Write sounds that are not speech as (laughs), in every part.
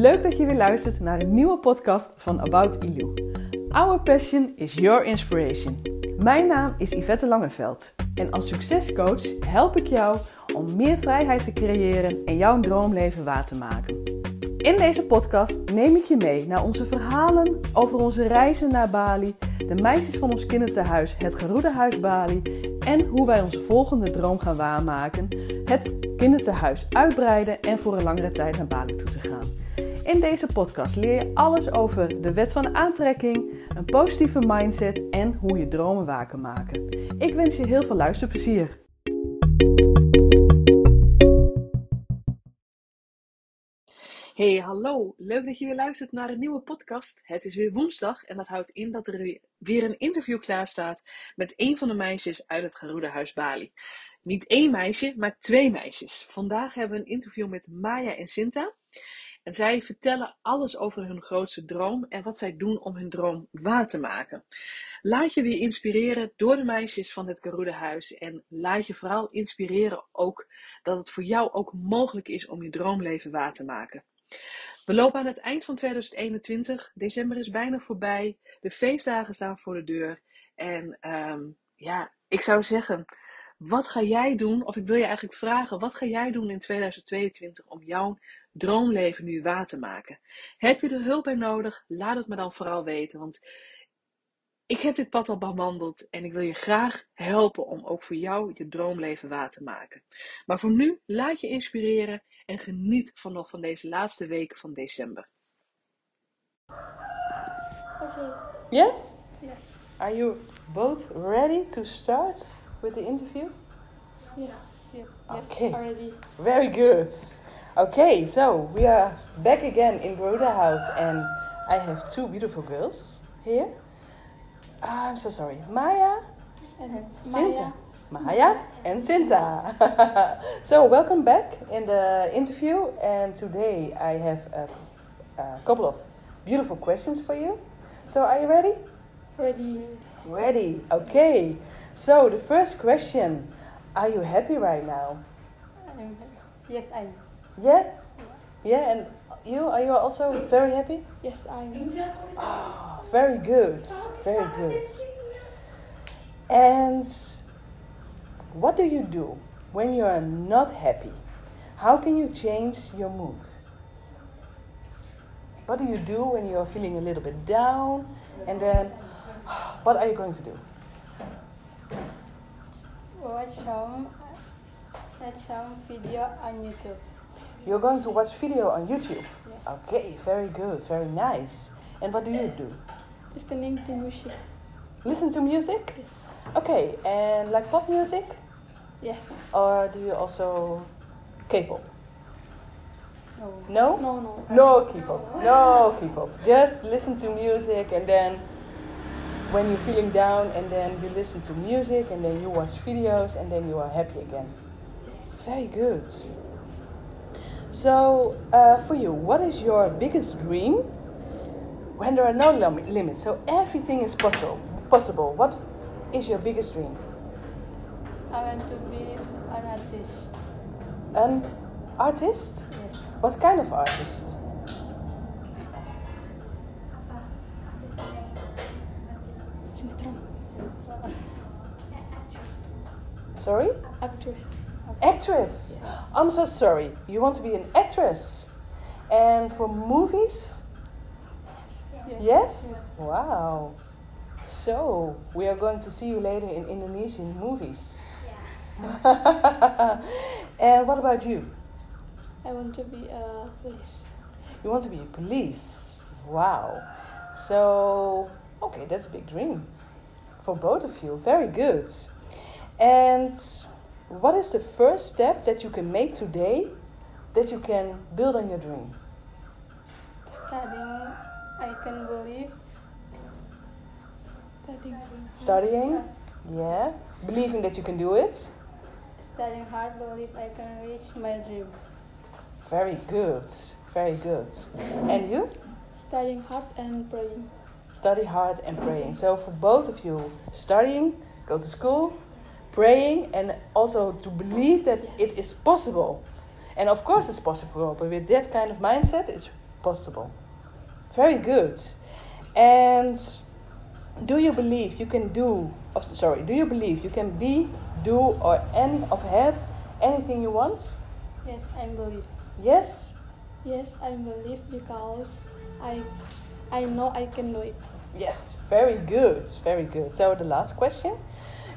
Leuk dat je weer luistert naar een nieuwe podcast van About Ilu. Our passion is your inspiration. Mijn naam is Yvette Langeveld en als succescoach help ik jou om meer vrijheid te creëren en jouw droomleven waar te maken. In deze podcast neem ik je mee naar onze verhalen over onze reizen naar Bali, de meisjes van ons kinderthuis, het Geroede Huis Bali en hoe wij onze volgende droom gaan waarmaken, het kinderthuis uitbreiden en voor een langere tijd naar Bali toe te gaan. In deze podcast leer je alles over de wet van aantrekking, een positieve mindset en hoe je dromen waar kan maken. Ik wens je heel veel luisterplezier. Hey, hallo. Leuk dat je weer luistert naar een nieuwe podcast. Het is weer woensdag en dat houdt in dat er weer een interview klaar staat met een van de meisjes uit het Geroede Huis Bali. Niet één meisje, maar twee meisjes. Vandaag hebben we een interview met Maya en Sinta. En zij vertellen alles over hun grootste droom en wat zij doen om hun droom waar te maken. Laat je weer inspireren door de meisjes van het Garuda Huis. En laat je vooral inspireren ook dat het voor jou ook mogelijk is om je droomleven waar te maken. We lopen aan het eind van 2021. December is bijna voorbij. De feestdagen staan voor de deur. En um, ja, ik zou zeggen, wat ga jij doen? Of ik wil je eigenlijk vragen, wat ga jij doen in 2022 om jouw droomleven nu waar te maken? Heb je er hulp bij nodig? Laat het me dan vooral weten. Want ik heb dit pad al bewandeld en ik wil je graag helpen om ook voor jou je droomleven waar te maken. Maar voor nu, laat je inspireren en geniet van nog van deze laatste weken van december. Okay. Yeah? Yes. Are you both ready to start with the interview? Yes. Yes. Okay. Already. Very good. Okay, so we are back again in Garuda House, and I have two beautiful girls here. I'm so sorry, Maya, And Sinta. Maya. And Sinta. (laughs) so welcome back in the interview, and today I have a, a couple of beautiful questions for you. So are you ready? Ready. Ready. Okay. So the first question: Are you happy right now? I'm, yes, I'm. Yeah. Yeah, and you are you also very happy? Yes, I'm. Oh, ah, very good. Very good. And what do you do when you are not happy? How can you change your mood? What do you do when you are feeling a little bit down? And then, (sighs) what are you going to do? Watch some. Watch some video on YouTube. You're going to watch video on YouTube. Yes. Okay, very good, very nice. And what do you do? Listening to music. Listen to music? Yes. Okay, and like pop music? Yes. Or do you also K-pop? No. No? No, no. No K-pop. No K-pop. Just listen to music and then when you're feeling down and then you listen to music and then you watch videos and then you are happy again. Very good. So, uh, for you, what is your biggest dream when there are no lim- limits? So everything is possible. Possible. What is your biggest dream? I want to be an artist. An artist? Yes. What kind of artist? Sorry? Actress. Actress. I'm so sorry. You want to be an actress. And for movies? Yes. Yes? Wow. So, we are going to see you later in Indonesian movies. (laughs) and what about you? I want to be a police. You want to be a police. Wow. So, okay, that's a big dream for both of you. Very good. And what is the first step that you can make today that you can build on your dream? Studying, I can believe. Studying. Studying? Yeah. Believing that you can do it? Studying hard, believe I can reach my dream. Very good. Very good. And you? Studying hard and praying. Study hard and praying. So, for both of you, studying, go to school, praying, and also to believe that it is possible. And of course, it's possible, but with that kind of mindset, it's possible. Very good. And do you believe you can do? Oh, sorry. Do you believe you can be, do, or any of have anything you want? Yes, I believe. Yes. Yes, I believe because I I know I can do it. Yes. Very good. Very good. So the last question: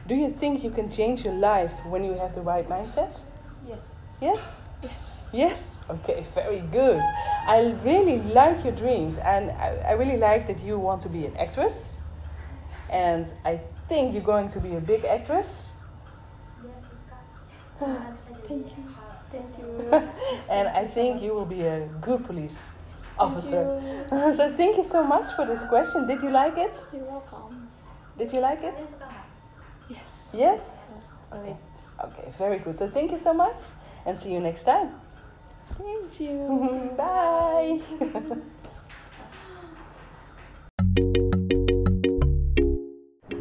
Do you think you can change your life when you have the right mindset? Yes. Yes. Yes. Yes. Okay. Very good. I really like your dreams, and I, I really like that you want to be an actress. And I think you're going to be a big actress. Yes, (sighs) uh, Thank you. Thank (laughs) you. and I think you will be a good police officer. Thank (laughs) so thank you so much for this question. Did you like it? You're welcome. Did you like it? Yes. Yes? Okay. Okay, very good. So thank you so much and see you next time. Thank you. (laughs) Bye. (laughs)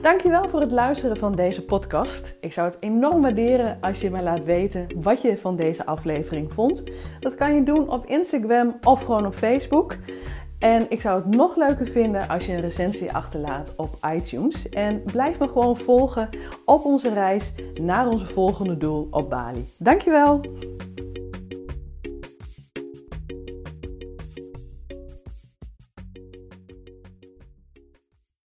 Dankjewel voor het luisteren van deze podcast. Ik zou het enorm waarderen als je mij laat weten wat je van deze aflevering vond. Dat kan je doen op Instagram of gewoon op Facebook. En ik zou het nog leuker vinden als je een recensie achterlaat op iTunes. En blijf me gewoon volgen op onze reis naar onze volgende doel op Bali. Dankjewel!